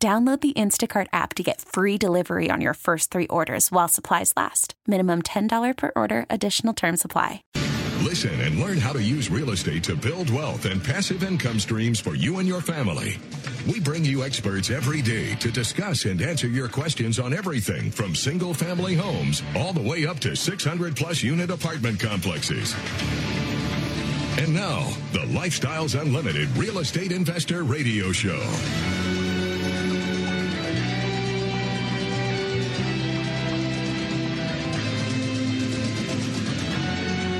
Download the Instacart app to get free delivery on your first three orders while supplies last. Minimum $10 per order, additional term supply. Listen and learn how to use real estate to build wealth and passive income streams for you and your family. We bring you experts every day to discuss and answer your questions on everything from single family homes all the way up to 600 plus unit apartment complexes. And now, the Lifestyles Unlimited Real Estate Investor Radio Show.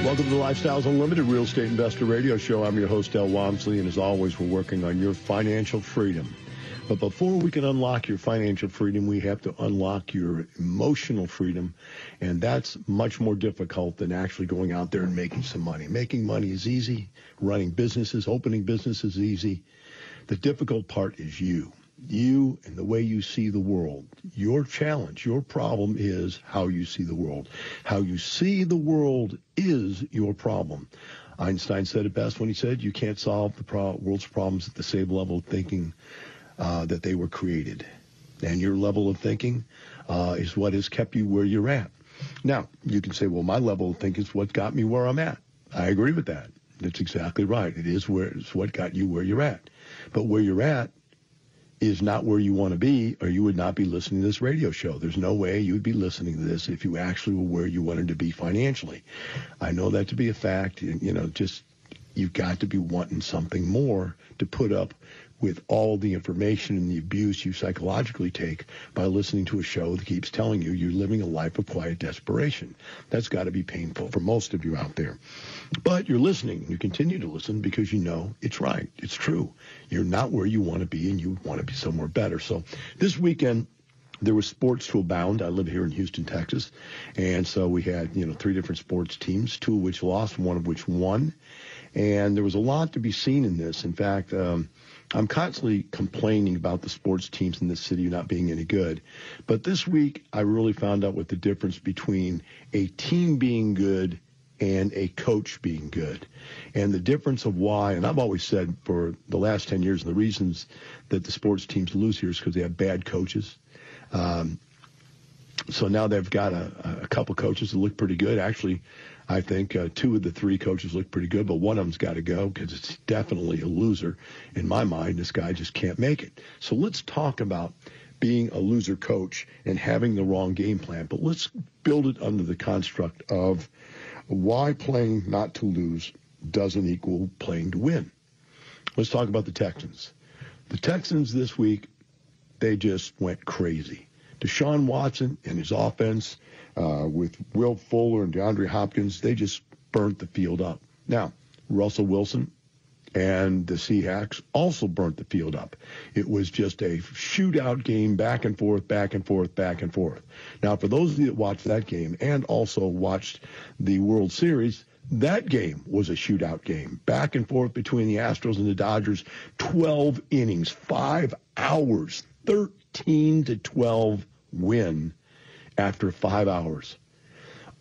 Welcome to the Lifestyles Unlimited Real Estate Investor Radio Show. I'm your host, Del Walmsley, and as always, we're working on your financial freedom. But before we can unlock your financial freedom, we have to unlock your emotional freedom. And that's much more difficult than actually going out there and making some money. Making money is easy. Running businesses, opening businesses is easy. The difficult part is you you and the way you see the world. Your challenge, your problem is how you see the world. How you see the world is your problem. Einstein said it best when he said, you can't solve the pro- world's problems at the same level of thinking uh, that they were created. And your level of thinking uh, is what has kept you where you're at. Now, you can say, well, my level of thinking is what got me where I'm at. I agree with that. That's exactly right. It is where it's what got you where you're at. But where you're at is not where you want to be, or you would not be listening to this radio show. There's no way you would be listening to this if you actually were where you wanted to be financially. I know that to be a fact. You know, just you've got to be wanting something more to put up with all the information and the abuse you psychologically take by listening to a show that keeps telling you you're living a life of quiet desperation. That's got to be painful for most of you out there. But you're listening. You continue to listen because you know it's right. It's true. You're not where you want to be and you want to be somewhere better. So this weekend, there was sports to abound. I live here in Houston, Texas. And so we had, you know, three different sports teams, two of which lost, one of which won. And there was a lot to be seen in this. In fact, um, I'm constantly complaining about the sports teams in this city not being any good. But this week, I really found out what the difference between a team being good and a coach being good. And the difference of why, and I've always said for the last 10 years, the reasons that the sports teams lose here is because they have bad coaches. Um, so now they've got a, a couple coaches that look pretty good. Actually, I think uh, two of the three coaches look pretty good, but one of them's got to go because it's definitely a loser. In my mind, this guy just can't make it. So let's talk about being a loser coach and having the wrong game plan. But let's build it under the construct of why playing not to lose doesn't equal playing to win. Let's talk about the Texans. The Texans this week, they just went crazy. Deshaun Watson and his offense uh, with Will Fuller and DeAndre Hopkins, they just burnt the field up. Now, Russell Wilson and the Seahawks also burnt the field up. It was just a shootout game, back and forth, back and forth, back and forth. Now, for those of you that watched that game and also watched the World Series, that game was a shootout game, back and forth between the Astros and the Dodgers. 12 innings, five hours, 13 to 12 win after five hours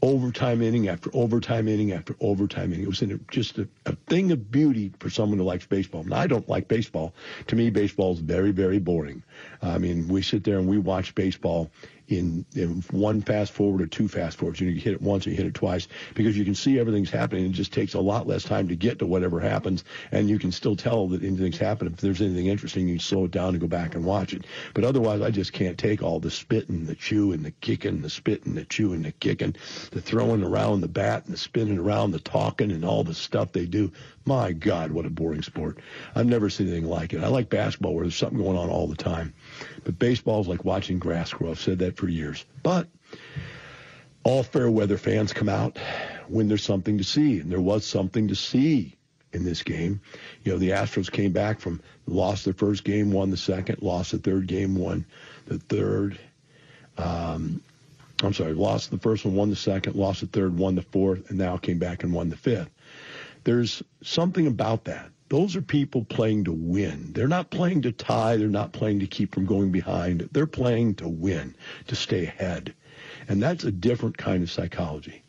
overtime inning after overtime inning after overtime inning. It was a, just a, a, thing of beauty for someone who likes baseball. Now, I don't like baseball. To me, baseball is very, very boring. I mean, we sit there and we watch baseball in, in one fast forward or two fast forwards. You, know, you hit it once or you hit it twice because you can see everything's happening. It just takes a lot less time to get to whatever happens, and you can still tell that anything's happened. If there's anything interesting, you slow it down and go back and watch it. But otherwise, I just can't take all the spitting, the chewing, the kicking, the spitting, the chewing, the kicking, the throwing around the bat and the spinning around, the talking, and all the stuff they do. My God, what a boring sport. I've never seen anything like it. I like basketball where there's something going on all the time. But baseball is like watching grass grow. I've said that for years. But all fair weather fans come out when there's something to see. And there was something to see in this game. You know, the Astros came back from lost their first game, won the second, lost the third game, won the third. Um, I'm sorry, lost the first one, won the second, lost the third, won the fourth, and now came back and won the fifth. There's something about that. Those are people playing to win. They're not playing to tie. They're not playing to keep from going behind. They're playing to win, to stay ahead. And that's a different kind of psychology.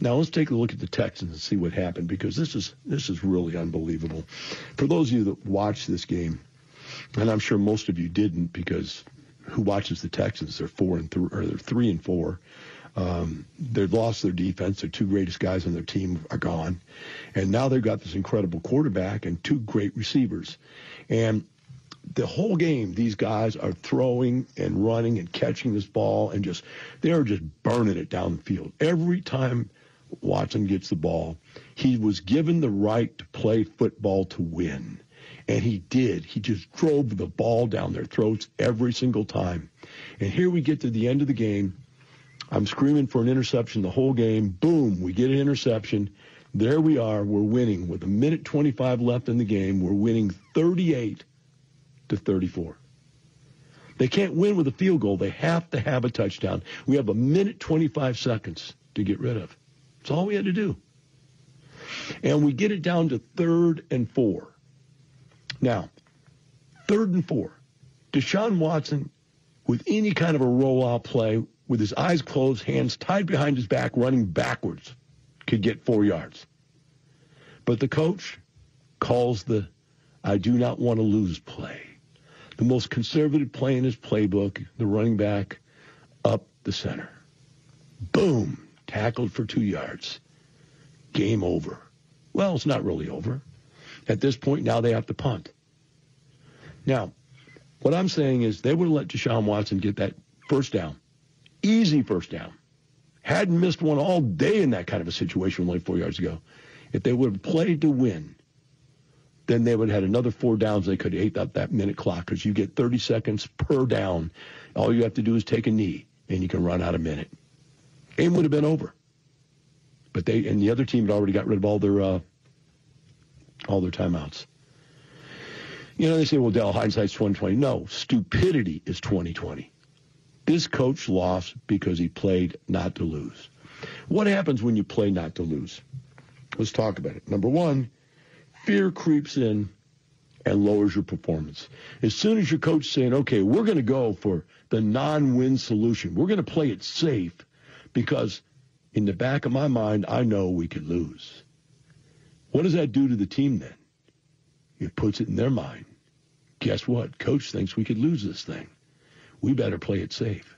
Now let's take a look at the Texans and see what happened because this is this is really unbelievable. For those of you that watched this game, and I'm sure most of you didn't because who watches the Texans? They're four and three, or they're three and four. Um, they've lost their defense. Their two greatest guys on their team are gone, and now they've got this incredible quarterback and two great receivers. And the whole game, these guys are throwing and running and catching this ball and just they are just burning it down the field. Every time Watson gets the ball, he was given the right to play football to win. And he did. He just drove the ball down their throats every single time. And here we get to the end of the game. I'm screaming for an interception the whole game. Boom, we get an interception. There we are. We're winning with a minute 25 left in the game. We're winning 38 to 34. They can't win with a field goal. They have to have a touchdown. We have a minute 25 seconds to get rid of. That's all we had to do. And we get it down to third and four. Now, third and four. Deshaun Watson, with any kind of a rollout play, with his eyes closed, hands tied behind his back, running backwards, could get four yards. But the coach calls the I do not want to lose play. The most conservative play in his playbook, the running back up the center. Boom, tackled for two yards. Game over. Well, it's not really over. At this point, now they have to punt. Now, what I'm saying is they would have let Deshaun Watson get that first down. Easy first down. Hadn't missed one all day in that kind of a situation only four yards ago. If they would have played to win, then they would have had another four downs. They could have ate up that minute clock because you get 30 seconds per down. All you have to do is take a knee, and you can run out a minute. Game would have been over. But they and the other team had already got rid of all their uh, all their timeouts. You know, they say, well, Del, hindsight's 2020. No, stupidity is 2020. This coach lost because he played not to lose. What happens when you play not to lose? Let's talk about it. Number one, fear creeps in and lowers your performance. As soon as your coach saying, okay, we're going to go for the non-win solution. We're going to play it safe because in the back of my mind, I know we could lose. What does that do to the team then? It puts it in their mind. Guess what? Coach thinks we could lose this thing. We better play it safe.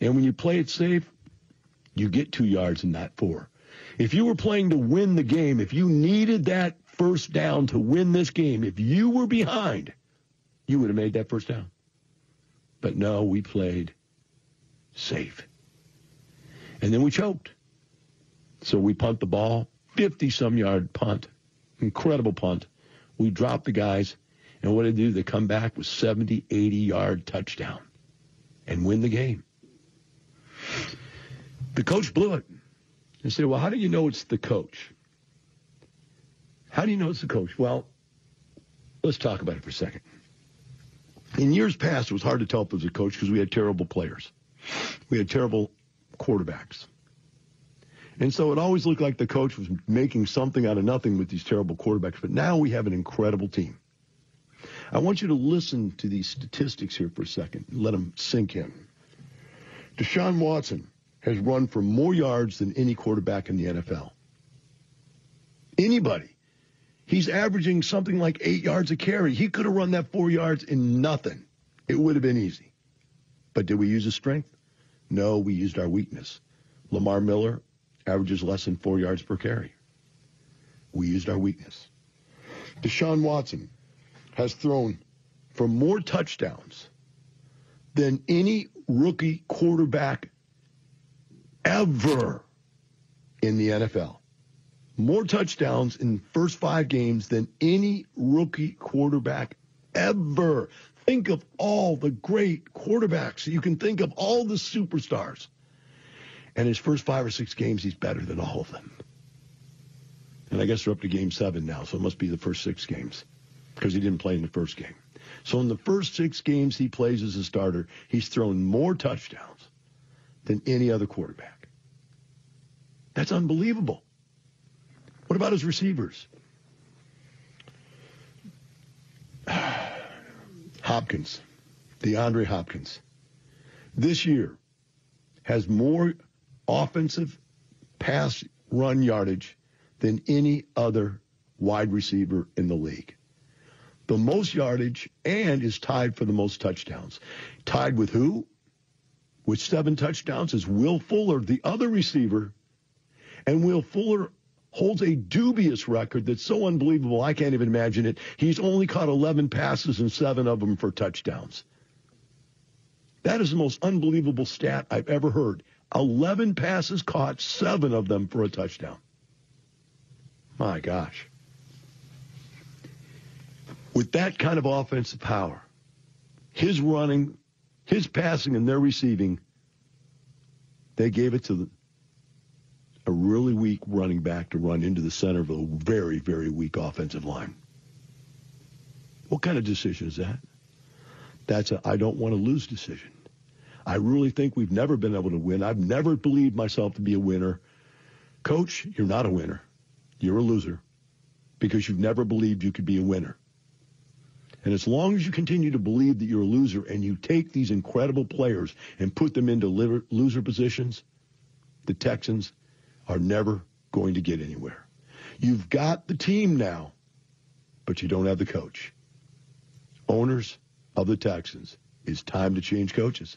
And when you play it safe, you get two yards and not four. If you were playing to win the game, if you needed that first down to win this game, if you were behind, you would have made that first down. But no, we played safe. And then we choked. So we punt the ball, 50 some yard punt, incredible punt. We dropped the guys, and what did they do? They come back with 70, 80 yard touchdown and win the game. The coach blew it. And said, well, how do you know it's the coach? How do you know it's the coach? Well, let's talk about it for a second. In years past, it was hard to tell if it was a coach because we had terrible players. We had terrible quarterbacks. And so it always looked like the coach was making something out of nothing with these terrible quarterbacks. But now we have an incredible team. I want you to listen to these statistics here for a second. Let them sink in. Deshaun Watson has run for more yards than any quarterback in the NFL. Anybody. He's averaging something like eight yards a carry. He could have run that four yards in nothing. It would have been easy. But did we use his strength? No, we used our weakness. Lamar Miller averages less than four yards per carry. We used our weakness. Deshaun Watson has thrown for more touchdowns than any rookie quarterback ever in the NFL. More touchdowns in first five games than any rookie quarterback ever. Think of all the great quarterbacks. You can think of all the superstars. And his first five or six games, he's better than all of them. And I guess they're up to game seven now, so it must be the first six games because he didn't play in the first game. So in the first six games he plays as a starter, he's thrown more touchdowns than any other quarterback. That's unbelievable. What about his receivers? Hopkins, DeAndre Hopkins, this year has more offensive pass run yardage than any other wide receiver in the league. The most yardage and is tied for the most touchdowns. Tied with who? With seven touchdowns is Will Fuller, the other receiver. And Will Fuller holds a dubious record that's so unbelievable I can't even imagine it. He's only caught 11 passes and seven of them for touchdowns. That is the most unbelievable stat I've ever heard. 11 passes caught, seven of them for a touchdown. My gosh. With that kind of offensive power, his running, his passing, and their receiving, they gave it to the, a really weak running back to run into the center of a very, very weak offensive line. What kind of decision is that? That's a I don't want to lose decision. I really think we've never been able to win. I've never believed myself to be a winner. Coach, you're not a winner. You're a loser because you've never believed you could be a winner. And as long as you continue to believe that you're a loser and you take these incredible players and put them into loser positions, the Texans are never going to get anywhere. You've got the team now, but you don't have the coach. Owners of the Texans, it's time to change coaches.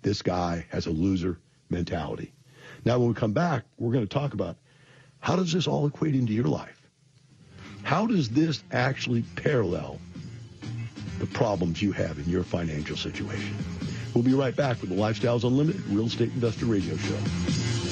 This guy has a loser mentality. Now, when we come back, we're going to talk about how does this all equate into your life? How does this actually parallel the problems you have in your financial situation? We'll be right back with the Lifestyles Unlimited Real Estate Investor Radio Show.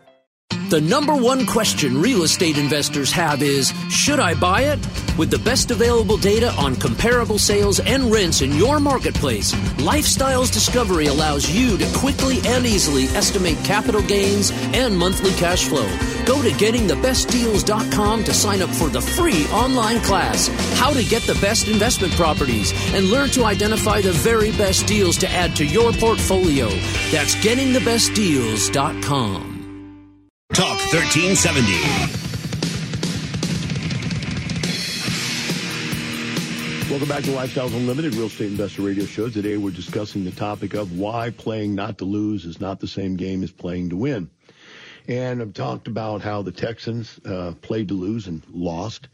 The number one question real estate investors have is Should I buy it? With the best available data on comparable sales and rents in your marketplace, Lifestyles Discovery allows you to quickly and easily estimate capital gains and monthly cash flow. Go to gettingthebestdeals.com to sign up for the free online class, How to Get the Best Investment Properties, and learn to identify the very best deals to add to your portfolio. That's gettingthebestdeals.com. Talk 1370. Welcome back to Lifestyles Unlimited Real Estate Investor Radio Show. Today we're discussing the topic of why playing not to lose is not the same game as playing to win. And I've talked about how the Texans uh, played to lose and lost,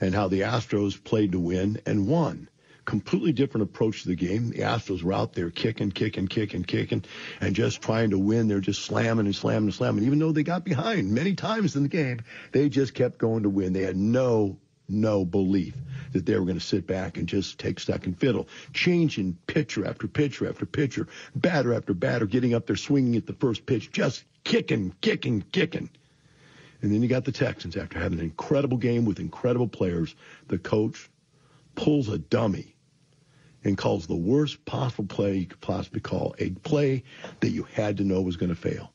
and how the Astros played to win and won completely different approach to the game. The Astros were out there kicking, kicking, kicking, kicking, and just trying to win. They're just slamming and slamming and slamming. Even though they got behind many times in the game, they just kept going to win. They had no no belief that they were going to sit back and just take second fiddle, changing pitcher after pitcher after pitcher, batter after batter, getting up there swinging at the first pitch, just kicking, kicking, kicking. And then you got the Texans after having an incredible game with incredible players. The coach pulls a dummy and calls the worst possible play you could possibly call a play that you had to know was going to fail.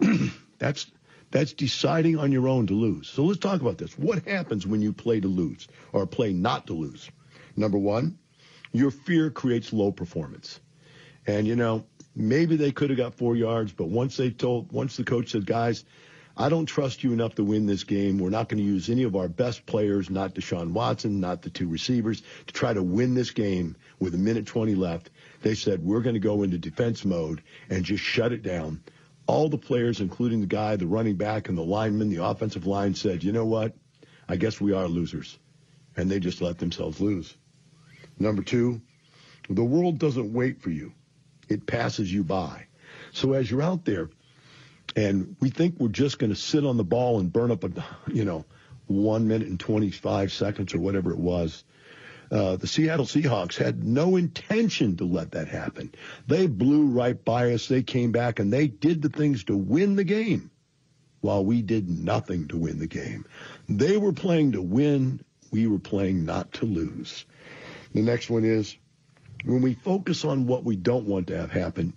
that's that's deciding on your own to lose. So let's talk about this. What happens when you play to lose or play not to lose? Number one, your fear creates low performance. And you know, maybe they could have got four yards, but once they told, once the coach said, guys, I don't trust you enough to win this game. We're not going to use any of our best players, not Deshaun Watson, not the two receivers, to try to win this game with a minute 20 left. They said, we're going to go into defense mode and just shut it down. All the players, including the guy, the running back, and the lineman, the offensive line, said, you know what? I guess we are losers. And they just let themselves lose. Number two, the world doesn't wait for you. It passes you by. So as you're out there, and we think we're just going to sit on the ball and burn up a, you know, one minute and 25 seconds or whatever it was. Uh, the Seattle Seahawks had no intention to let that happen. They blew right by us. They came back and they did the things to win the game while we did nothing to win the game. They were playing to win. We were playing not to lose. The next one is when we focus on what we don't want to have happen,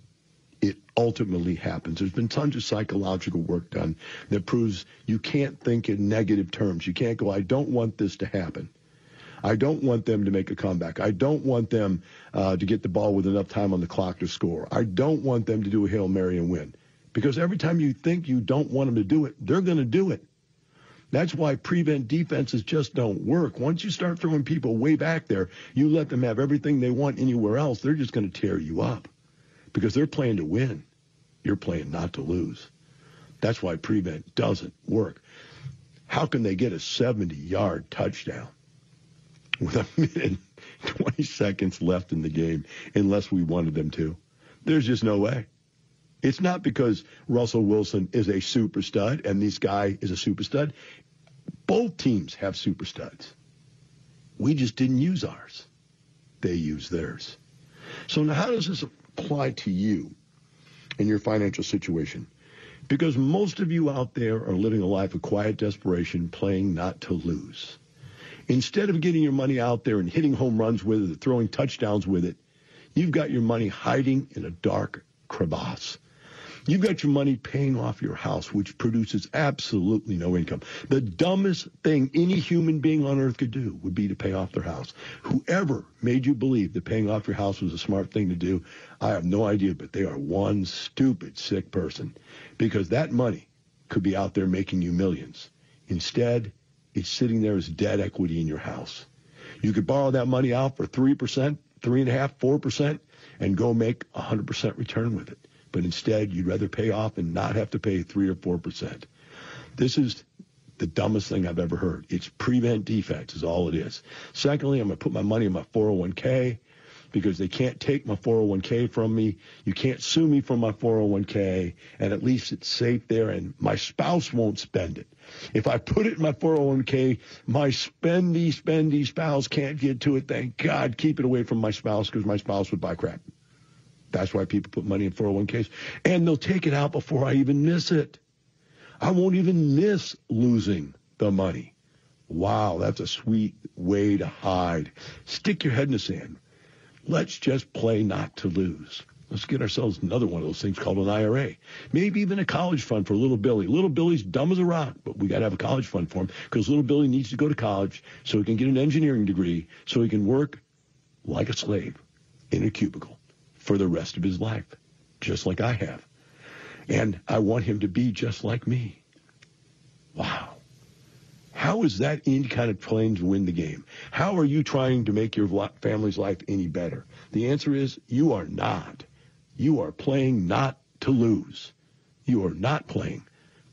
it ultimately happens. There's been tons of psychological work done that proves you can't think in negative terms. You can't go, I don't want this to happen. I don't want them to make a comeback. I don't want them uh, to get the ball with enough time on the clock to score. I don't want them to do a Hail Mary and win. Because every time you think you don't want them to do it, they're going to do it. That's why prevent defenses just don't work. Once you start throwing people way back there, you let them have everything they want anywhere else, they're just going to tear you up because they're playing to win. You're playing not to lose. That's why prevent doesn't work. How can they get a 70 yard touchdown with a minute 20 seconds left in the game unless we wanted them to? There's just no way. It's not because Russell Wilson is a super stud and this guy is a super stud. Both teams have super studs. We just didn't use ours. They used theirs. So now how does this apply to you in your financial situation. Because most of you out there are living a life of quiet desperation, playing not to lose. Instead of getting your money out there and hitting home runs with it, throwing touchdowns with it, you've got your money hiding in a dark crevasse. You've got your money paying off your house, which produces absolutely no income. The dumbest thing any human being on earth could do would be to pay off their house. Whoever made you believe that paying off your house was a smart thing to do, I have no idea, but they are one stupid, sick person because that money could be out there making you millions. Instead, it's sitting there as debt equity in your house. You could borrow that money out for 3%, 3.5%, 4%, and go make a 100% return with it but instead you'd rather pay off and not have to pay 3 or 4%. This is the dumbest thing I've ever heard. It's prevent defense is all it is. Secondly, I'm going to put my money in my 401k because they can't take my 401k from me. You can't sue me for my 401k, and at least it's safe there, and my spouse won't spend it. If I put it in my 401k, my spendy, spendy spouse can't get to it. Thank God, keep it away from my spouse because my spouse would buy crap. That's why people put money in 401ks. And they'll take it out before I even miss it. I won't even miss losing the money. Wow, that's a sweet way to hide. Stick your head in the sand. Let's just play not to lose. Let's get ourselves another one of those things called an IRA. Maybe even a college fund for little Billy. Little Billy's dumb as a rock, but we got to have a college fund for him because little Billy needs to go to college so he can get an engineering degree so he can work like a slave in a cubicle for the rest of his life, just like I have. And I want him to be just like me. Wow. How is that any kind of playing to win the game? How are you trying to make your family's life any better? The answer is you are not. You are playing not to lose. You are not playing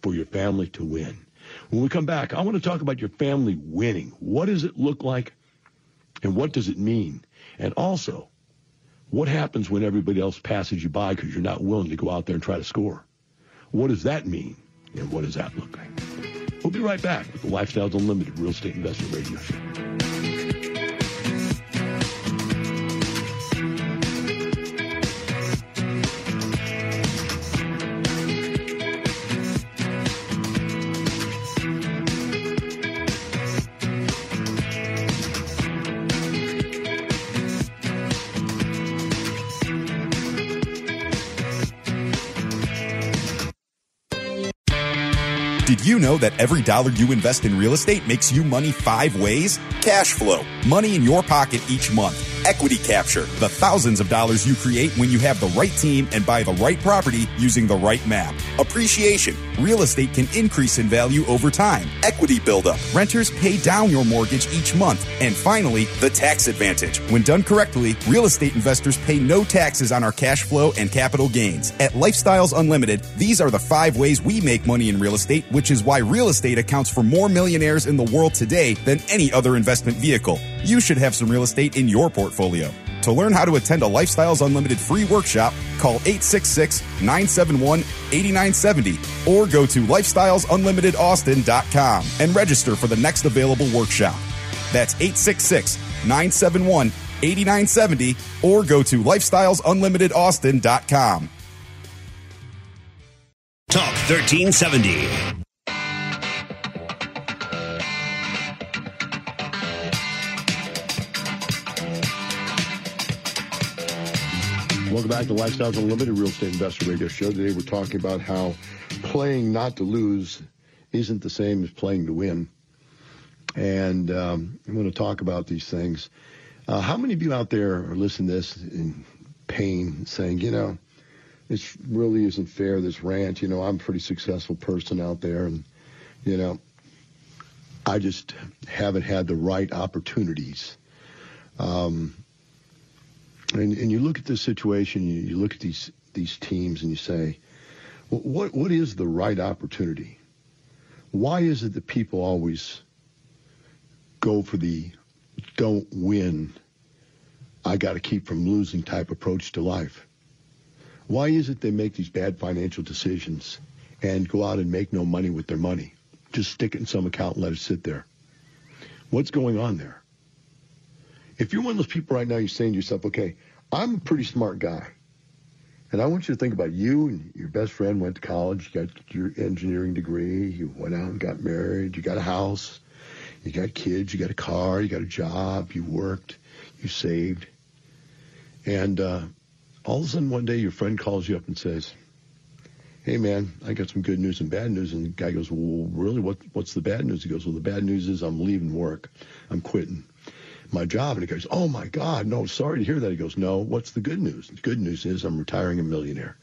for your family to win. When we come back, I want to talk about your family winning. What does it look like? And what does it mean? And also, what happens when everybody else passes you by because you're not willing to go out there and try to score? What does that mean? And what does that look like? We'll be right back with the Lifestyles Unlimited Real Estate Investor Radio Show. You know that every dollar you invest in real estate makes you money five ways? Cash flow, money in your pocket each month Equity Capture, the thousands of dollars you create when you have the right team and buy the right property using the right map. Appreciation, real estate can increase in value over time. Equity buildup, renters pay down your mortgage each month. And finally, the tax advantage. When done correctly, real estate investors pay no taxes on our cash flow and capital gains. At Lifestyles Unlimited, these are the five ways we make money in real estate, which is why real estate accounts for more millionaires in the world today than any other investment vehicle. You should have some real estate in your portfolio. To learn how to attend a Lifestyles Unlimited free workshop, call 866 971 8970 or go to lifestylesunlimitedaustin.com and register for the next available workshop. That's 866 971 8970 or go to lifestylesunlimitedaustin.com. Talk 1370. Back to Lifestyles Unlimited Real Estate Investor Radio Show. Today we're talking about how playing not to lose isn't the same as playing to win. And um, I'm going to talk about these things. Uh, how many of you out there are listening to this in pain, saying, you know, this really isn't fair, this rant. You know, I'm a pretty successful person out there, and, you know, I just haven't had the right opportunities. Um, and, and you look at this situation, you, you look at these these teams, and you say, well, what what is the right opportunity? Why is it that people always go for the don't win, I got to keep from losing type approach to life? Why is it they make these bad financial decisions and go out and make no money with their money? Just stick it in some account and let it sit there. What's going on there? If you're one of those people right now, you're saying to yourself, okay, I'm a pretty smart guy. And I want you to think about you and your best friend went to college, you got your engineering degree, you went out and got married, you got a house, you got kids, you got a car, you got a job, you worked, you saved. And uh, all of a sudden one day your friend calls you up and says, hey man, I got some good news and bad news. And the guy goes, well, really, what, what's the bad news? He goes, well, the bad news is I'm leaving work. I'm quitting my job. And he goes, oh my God, no, sorry to hear that. He goes, no, what's the good news? The good news is I'm retiring a millionaire.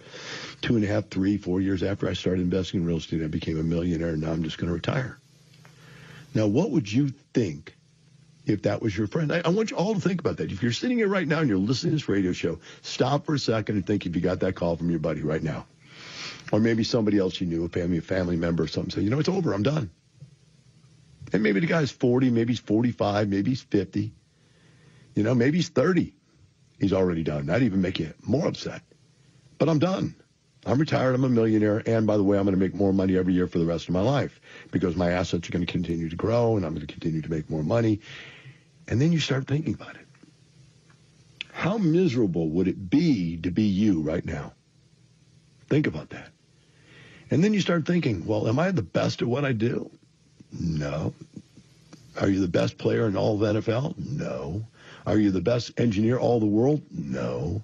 Two and a half, three, four years after I started investing in real estate, I became a millionaire and now I'm just going to retire. Now, what would you think if that was your friend? I, I, want you all to think about that. If you're sitting here right now and you're listening to this radio show, stop for a second and think if you got that call from your buddy right now. Or maybe somebody else you knew, a family, a family member or something, say, you know, it's over, I'm done. And maybe the guy's 40, maybe he's 45, maybe he's 50. You know, maybe he's 30. He's already done. That'd even make you more upset. But I'm done. I'm retired. I'm a millionaire. And by the way, I'm going to make more money every year for the rest of my life because my assets are going to continue to grow and I'm going to continue to make more money. And then you start thinking about it. How miserable would it be to be you right now? Think about that. And then you start thinking, well, am I the best at what I do? No. Are you the best player in all of NFL? No. Are you the best engineer all the world? No.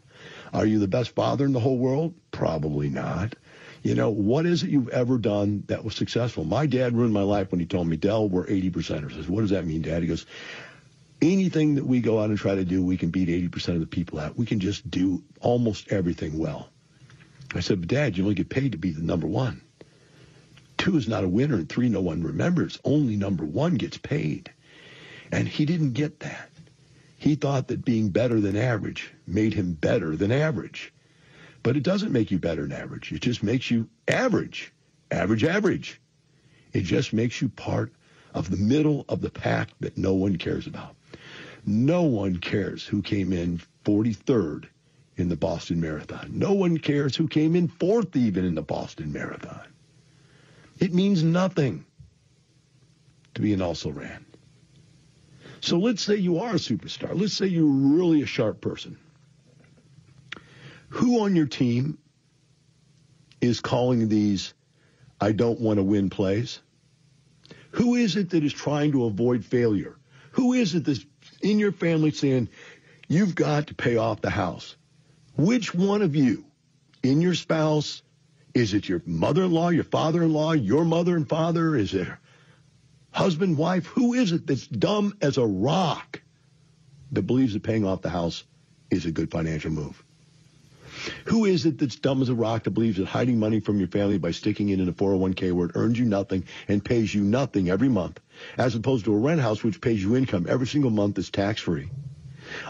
Are you the best father in the whole world? Probably not. You know, what is it you've ever done that was successful? My dad ruined my life when he told me, Del, we're 80 percenters. I said, what does that mean, Dad? He goes, anything that we go out and try to do, we can beat 80% of the people at. We can just do almost everything well. I said, but Dad, you only get paid to be the number one. Two is not a winner, and three, no one remembers. Only number one gets paid. And he didn't get that. He thought that being better than average made him better than average. But it doesn't make you better than average. It just makes you average. Average, average. It just makes you part of the middle of the pack that no one cares about. No one cares who came in 43rd in the Boston Marathon. No one cares who came in fourth even in the Boston Marathon. It means nothing to be an also ran. So let's say you are a superstar. Let's say you're really a sharp person. Who on your team is calling these I don't want to win plays? Who is it that is trying to avoid failure? Who is it that's in your family saying, you've got to pay off the house? Which one of you, in your spouse, is it your mother-in-law, your father-in-law, your mother and father? Is it husband, wife, who is it that's dumb as a rock that believes that paying off the house is a good financial move? Who is it that's dumb as a rock that believes that hiding money from your family by sticking it in a 401k where it earns you nothing and pays you nothing every month, as opposed to a rent house which pays you income every single month is tax free?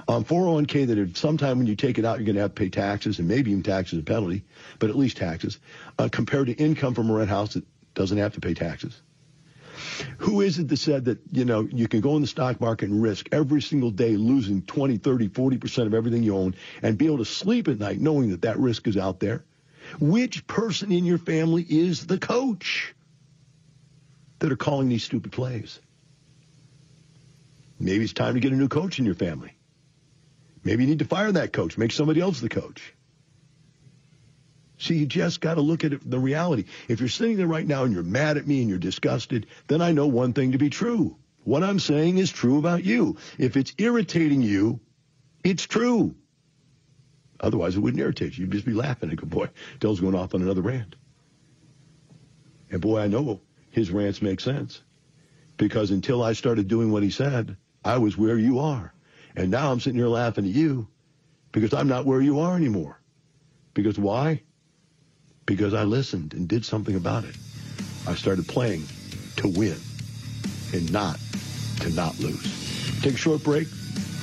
On 401k that if sometime when you take it out, you're going to have to pay taxes and maybe even taxes and penalty, but at least taxes, uh, compared to income from a rent house that doesn't have to pay taxes. Who is it that said that, you know, you can go in the stock market and risk every single day losing 20, 30, 40% of everything you own and be able to sleep at night knowing that that risk is out there? Which person in your family is the coach that are calling these stupid plays? Maybe it's time to get a new coach in your family. Maybe you need to fire that coach, make somebody else the coach. See, you just got to look at it, the reality. If you're sitting there right now and you're mad at me and you're disgusted, then I know one thing to be true. What I'm saying is true about you. If it's irritating you, it's true. Otherwise, it wouldn't irritate you. You'd just be laughing and go, boy, Del's going off on another rant. And boy, I know his rants make sense. Because until I started doing what he said, I was where you are. And now I'm sitting here laughing at you because I'm not where you are anymore. Because why? Because I listened and did something about it. I started playing to win and not to not lose. Take a short break.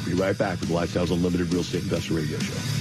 Be right back with Lifestyles Unlimited Real Estate Investor Radio Show.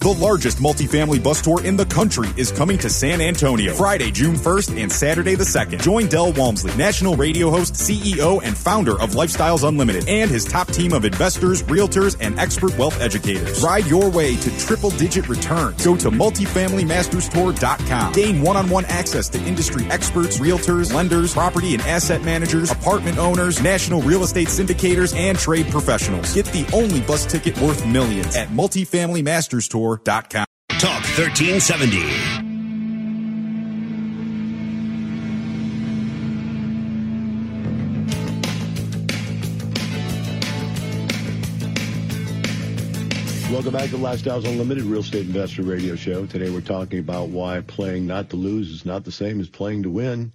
The largest multifamily bus tour in the country is coming to San Antonio Friday, June 1st and Saturday the 2nd. Join Del Walmsley, national radio host, CEO, and founder of Lifestyles Unlimited, and his top team of investors, realtors, and expert wealth educators. Ride your way to triple digit returns. Go to multifamilymasterstour.com. Gain one on one access to industry experts, realtors, lenders, property and asset managers, apartment owners, national real estate syndicators, and trade professionals. Get the only bus ticket worth millions at Talk 1370. Welcome back to Lifestyles Unlimited Real Estate Investor Radio Show. Today we're talking about why playing not to lose is not the same as playing to win.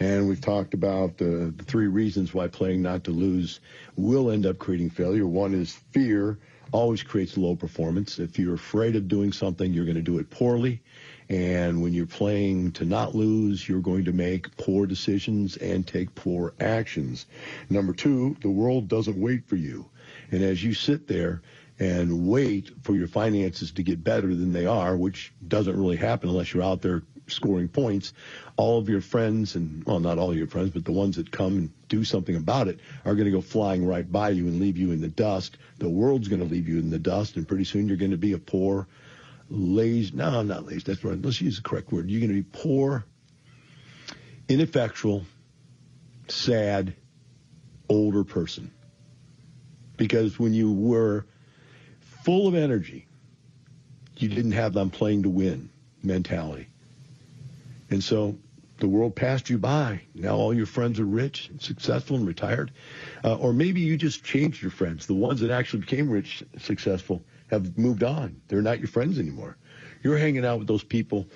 And we've talked about the, the three reasons why playing not to lose will end up creating failure. One is fear always creates low performance. If you're afraid of doing something, you're going to do it poorly. And when you're playing to not lose, you're going to make poor decisions and take poor actions. Number two, the world doesn't wait for you. And as you sit there and wait for your finances to get better than they are, which doesn't really happen unless you're out there scoring points, all of your friends and well, not all your friends, but the ones that come and do something about it are going to go flying right by you and leave you in the dust. The world's going to leave you in the dust, and pretty soon you're going to be a poor, lazy. No, not lazy. That's right. Let's use the correct word. You're going to be poor, ineffectual, sad, older person. Because when you were full of energy, you didn't have them playing to win mentality. And so the world passed you by. Now all your friends are rich and successful and retired. Uh, or maybe you just changed your friends. The ones that actually became rich, successful, have moved on. They're not your friends anymore. You're hanging out with those people,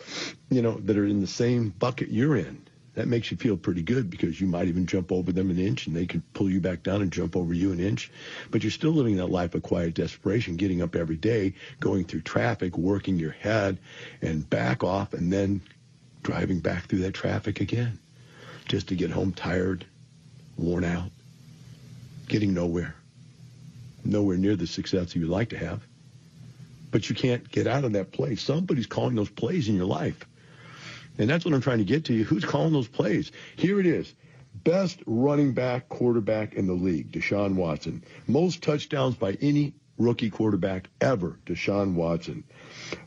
you know, that are in the same bucket you're in. That makes you feel pretty good because you might even jump over them an inch and they could pull you back down and jump over you an inch. But you're still living that life of quiet desperation, getting up every day, going through traffic, working your head and back off and then driving back through that traffic again just to get home tired, worn out, getting nowhere, nowhere near the success you would like to have. But you can't get out of that place. Somebody's calling those plays in your life. And that's what I'm trying to get to you. Who's calling those plays? Here it is. Best running back quarterback in the league, Deshaun Watson. Most touchdowns by any rookie quarterback ever, Deshaun Watson.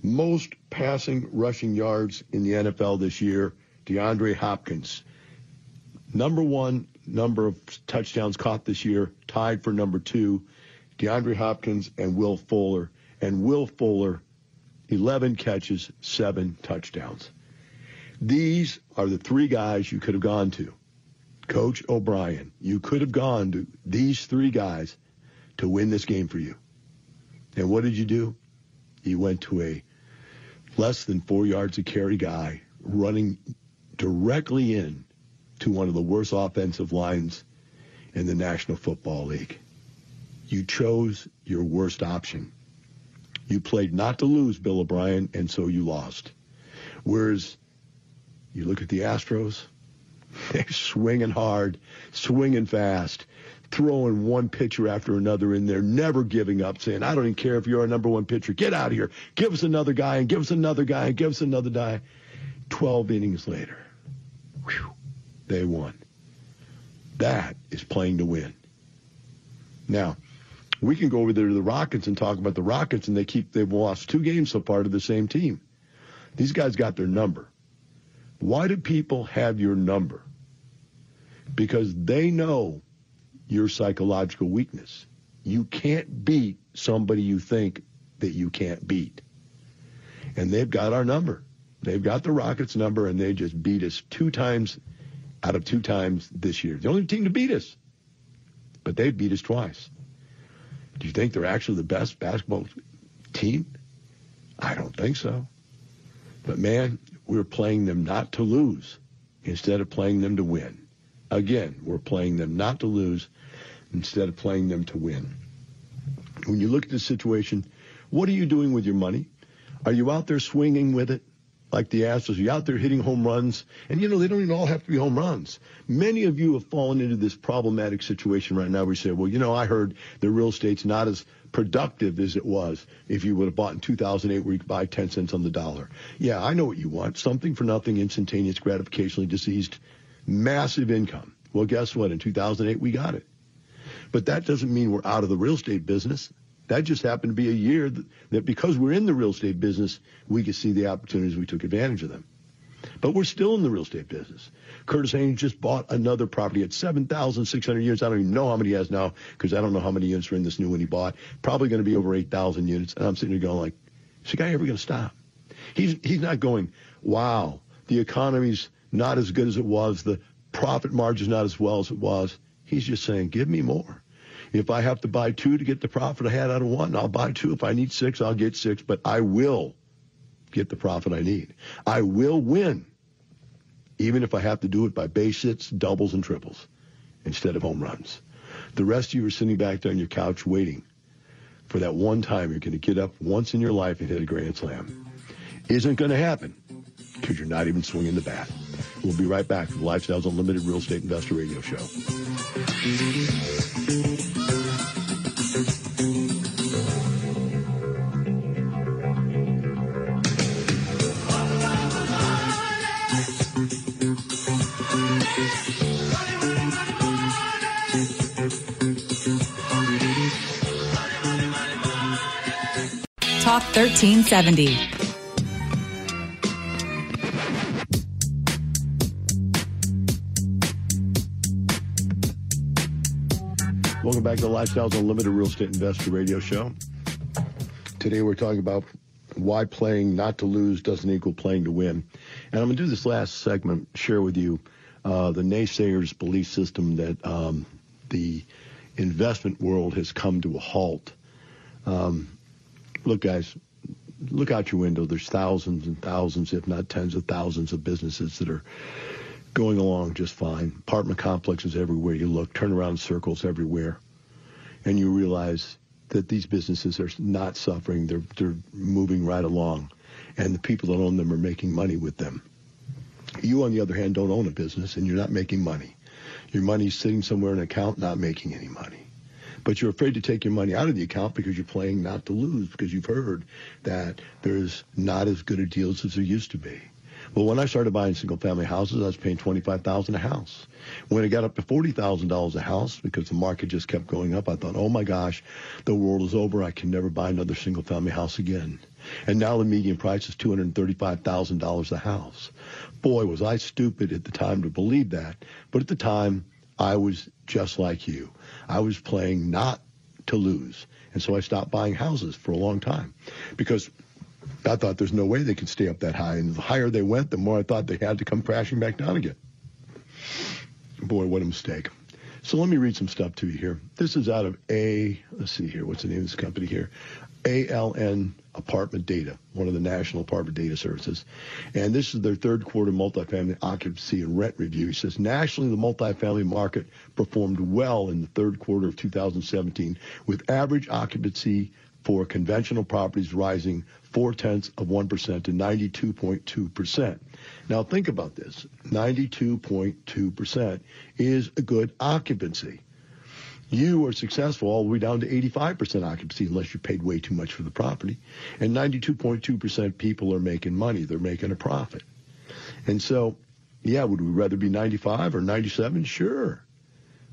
Most passing rushing yards in the NFL this year, DeAndre Hopkins. Number one number of touchdowns caught this year, tied for number two, DeAndre Hopkins and Will Fuller. And Will Fuller, 11 catches, seven touchdowns. These are the three guys you could have gone to. Coach O'Brien, you could have gone to these three guys to win this game for you. And what did you do? You went to a less than four yards a carry guy running directly in to one of the worst offensive lines in the National Football League. You chose your worst option. You played not to lose, Bill O'Brien, and so you lost. Whereas you look at the Astros, they're swinging hard, swinging fast, throwing one pitcher after another in there, never giving up, saying, I don't even care if you're a number one pitcher. Get out of here. Give us another guy and give us another guy and give us another guy. 12 innings later, whew, they won. That is playing to win. Now, we can go over there to the Rockets and talk about the Rockets, and they keep they've lost two games so far to the same team. These guys got their number. Why do people have your number? Because they know your psychological weakness. You can't beat somebody you think that you can't beat. And they've got our number. They've got the Rockets number, and they just beat us two times out of two times this year. The only team to beat us. But they beat us twice. Do you think they're actually the best basketball team? I don't think so. But man, we're playing them not to lose instead of playing them to win. Again, we're playing them not to lose instead of playing them to win. When you look at the situation, what are you doing with your money? Are you out there swinging with it? like the Astros. Are You're out there hitting home runs, and you know they don't even all have to be home runs. Many of you have fallen into this problematic situation right now where you say, well, you know, I heard the real estate's not as productive as it was if you would have bought in 2008 where you could buy 10 cents on the dollar. Yeah, I know what you want. Something for nothing, instantaneous, gratificationally deceased, massive income. Well, guess what? In 2008, we got it. But that doesn't mean we're out of the real estate business. That just happened to be a year that, that because we're in the real estate business, we could see the opportunities. We took advantage of them. But we're still in the real estate business. Curtis Haynes just bought another property at 7,600 units. I don't even know how many he has now because I don't know how many units are in this new one he bought. Probably going to be over 8,000 units. And I'm sitting here going like, is the guy ever going to stop? He's, he's not going, wow, the economy's not as good as it was. The profit margin's not as well as it was. He's just saying, give me more. If I have to buy two to get the profit I had out of one, I'll buy two. If I need six, I'll get six, but I will get the profit I need. I will win, even if I have to do it by base hits, doubles, and triples instead of home runs. The rest of you are sitting back there on your couch waiting for that one time you're going to get up once in your life and hit a grand slam. Isn't going to happen because you're not even swinging the bat. We'll be right back with Lifestyles Unlimited Real Estate Investor Radio Show. Talk 1370. Lifestyles Unlimited Real Estate Investor Radio Show. Today we're talking about why playing not to lose doesn't equal playing to win. And I'm going to do this last segment, share with you uh, the naysayers' belief system that um, the investment world has come to a halt. Um, look, guys, look out your window. There's thousands and thousands, if not tens of thousands, of businesses that are going along just fine. Apartment complexes everywhere you look, turnaround circles everywhere, and you realize that these businesses are not suffering. They're they're moving right along, and the people that own them are making money with them. You, on the other hand, don't own a business, and you're not making money. Your money's sitting somewhere in an account, not making any money but you're afraid to take your money out of the account because you're playing not to lose because you've heard that there's not as good a deals as there used to be. Well, when I started buying single family houses, I was paying twenty five thousand a house. When it got up to forty thousand dollars a house because the market just kept going up, I thought, oh my gosh, the world is over. I can never buy another single family house again. And now the median price is two hundred thirty five thousand dollars a house. Boy, was I stupid at the time to believe that. But at the time, I was just like you. I was playing not to lose. And so I stopped buying houses for a long time because I thought there's no way they could stay up that high. And the higher they went, the more I thought they had to come crashing back down again. Boy, what a mistake. So let me read some stuff to you here. This is out of A, let's see here, what's the name of this company here? ALN Apartment Data, one of the national apartment data services. And this is their third quarter multifamily occupancy and rent review. It says nationally, the multifamily market performed well in the third quarter of 2017, with average occupancy for conventional properties rising four tenths of 1% to 92.2%. Now think about this 92.2% is a good occupancy you are successful all the way down to 85% occupancy unless you paid way too much for the property. And 92.2% people are making money. They're making a profit. And so, yeah, would we rather be 95 or 97? Sure.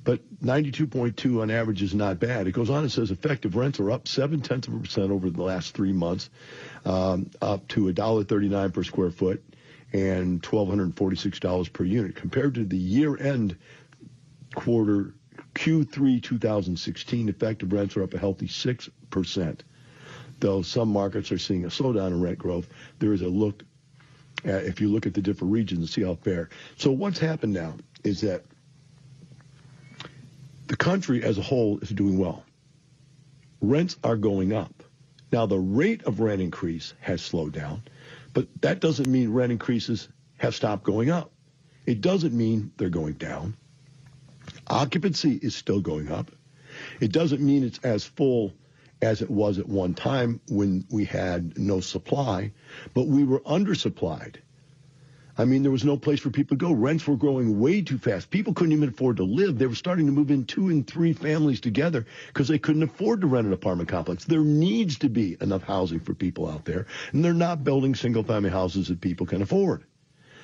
But 92.2 on average is not bad. It goes on and says effective rents are up seven tenths of a percent over the last three months, um, up to $1.39 per square foot and $1,246 per unit compared to the year end quarter Q3 2016 effective rents are up a healthy 6%. Though some markets are seeing a slowdown in rent growth, there is a look at, if you look at the different regions and see how fair. So what's happened now is that the country as a whole is doing well. Rents are going up. Now the rate of rent increase has slowed down, but that doesn't mean rent increases have stopped going up. It doesn't mean they're going down. Occupancy is still going up. It doesn't mean it's as full as it was at one time when we had no supply, but we were undersupplied. I mean, there was no place for people to go. Rents were growing way too fast. People couldn't even afford to live. They were starting to move in two and three families together because they couldn't afford to rent an apartment complex. There needs to be enough housing for people out there, and they're not building single family houses that people can afford.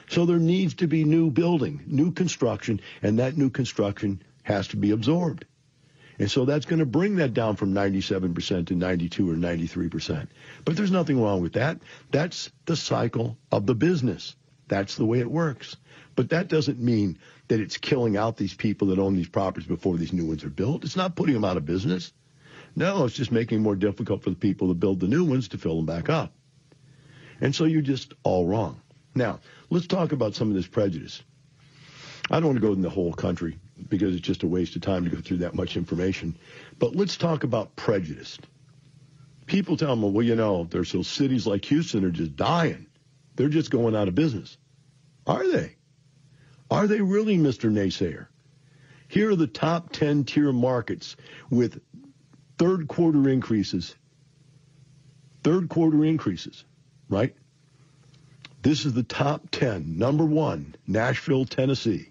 So there needs to be new building, new construction, and that new construction has to be absorbed. And so that's going to bring that down from 97% to 92 or 93%. But there's nothing wrong with that. That's the cycle of the business. That's the way it works. But that doesn't mean that it's killing out these people that own these properties before these new ones are built. It's not putting them out of business. No, it's just making it more difficult for the people to build the new ones to fill them back up. And so you're just all wrong. Now, let's talk about some of this prejudice. I don't want to go in the whole country because it's just a waste of time to go through that much information. But let's talk about prejudice. People tell me, well, you know, there's those cities like Houston are just dying. They're just going out of business. Are they? Are they really, Mr. Naysayer? Here are the top 10 tier markets with third quarter increases. Third quarter increases, right? This is the top 10. Number one, Nashville, Tennessee.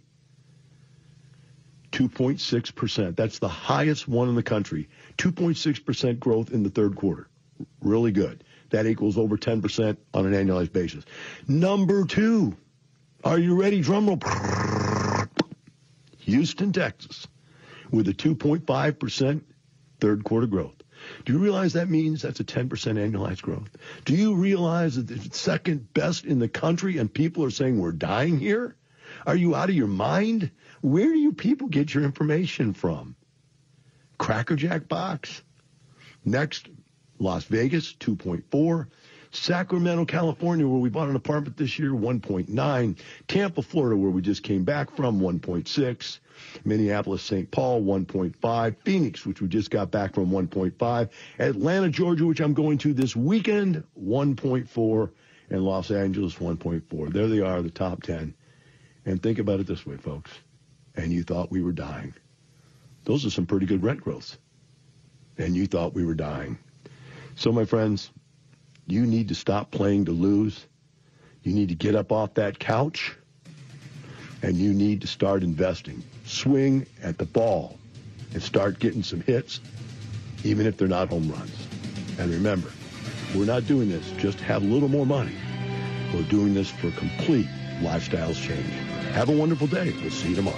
2.6%. That's the highest one in the country. 2.6% growth in the third quarter. Really good. That equals over 10% on an annualized basis. Number two, are you ready? Drumroll. Houston, Texas, with a 2.5% third quarter growth. Do you realize that means that's a 10% annualized growth? Do you realize that it's second best in the country and people are saying we're dying here? Are you out of your mind? Where do you people get your information from? Crackerjack box. Next, Las Vegas, 2.4. Sacramento, California, where we bought an apartment this year, 1.9. Tampa, Florida, where we just came back from, 1.6. Minneapolis, St. Paul, 1.5. Phoenix, which we just got back from, 1.5. Atlanta, Georgia, which I'm going to this weekend, 1.4. And Los Angeles, 1.4. There they are, the top 10. And think about it this way, folks. And you thought we were dying. Those are some pretty good rent growths. And you thought we were dying. So, my friends, you need to stop playing to lose. You need to get up off that couch and you need to start investing. Swing at the ball and start getting some hits, even if they're not home runs. And remember, we're not doing this just to have a little more money. We're doing this for complete lifestyles change. Have a wonderful day. We'll see you tomorrow.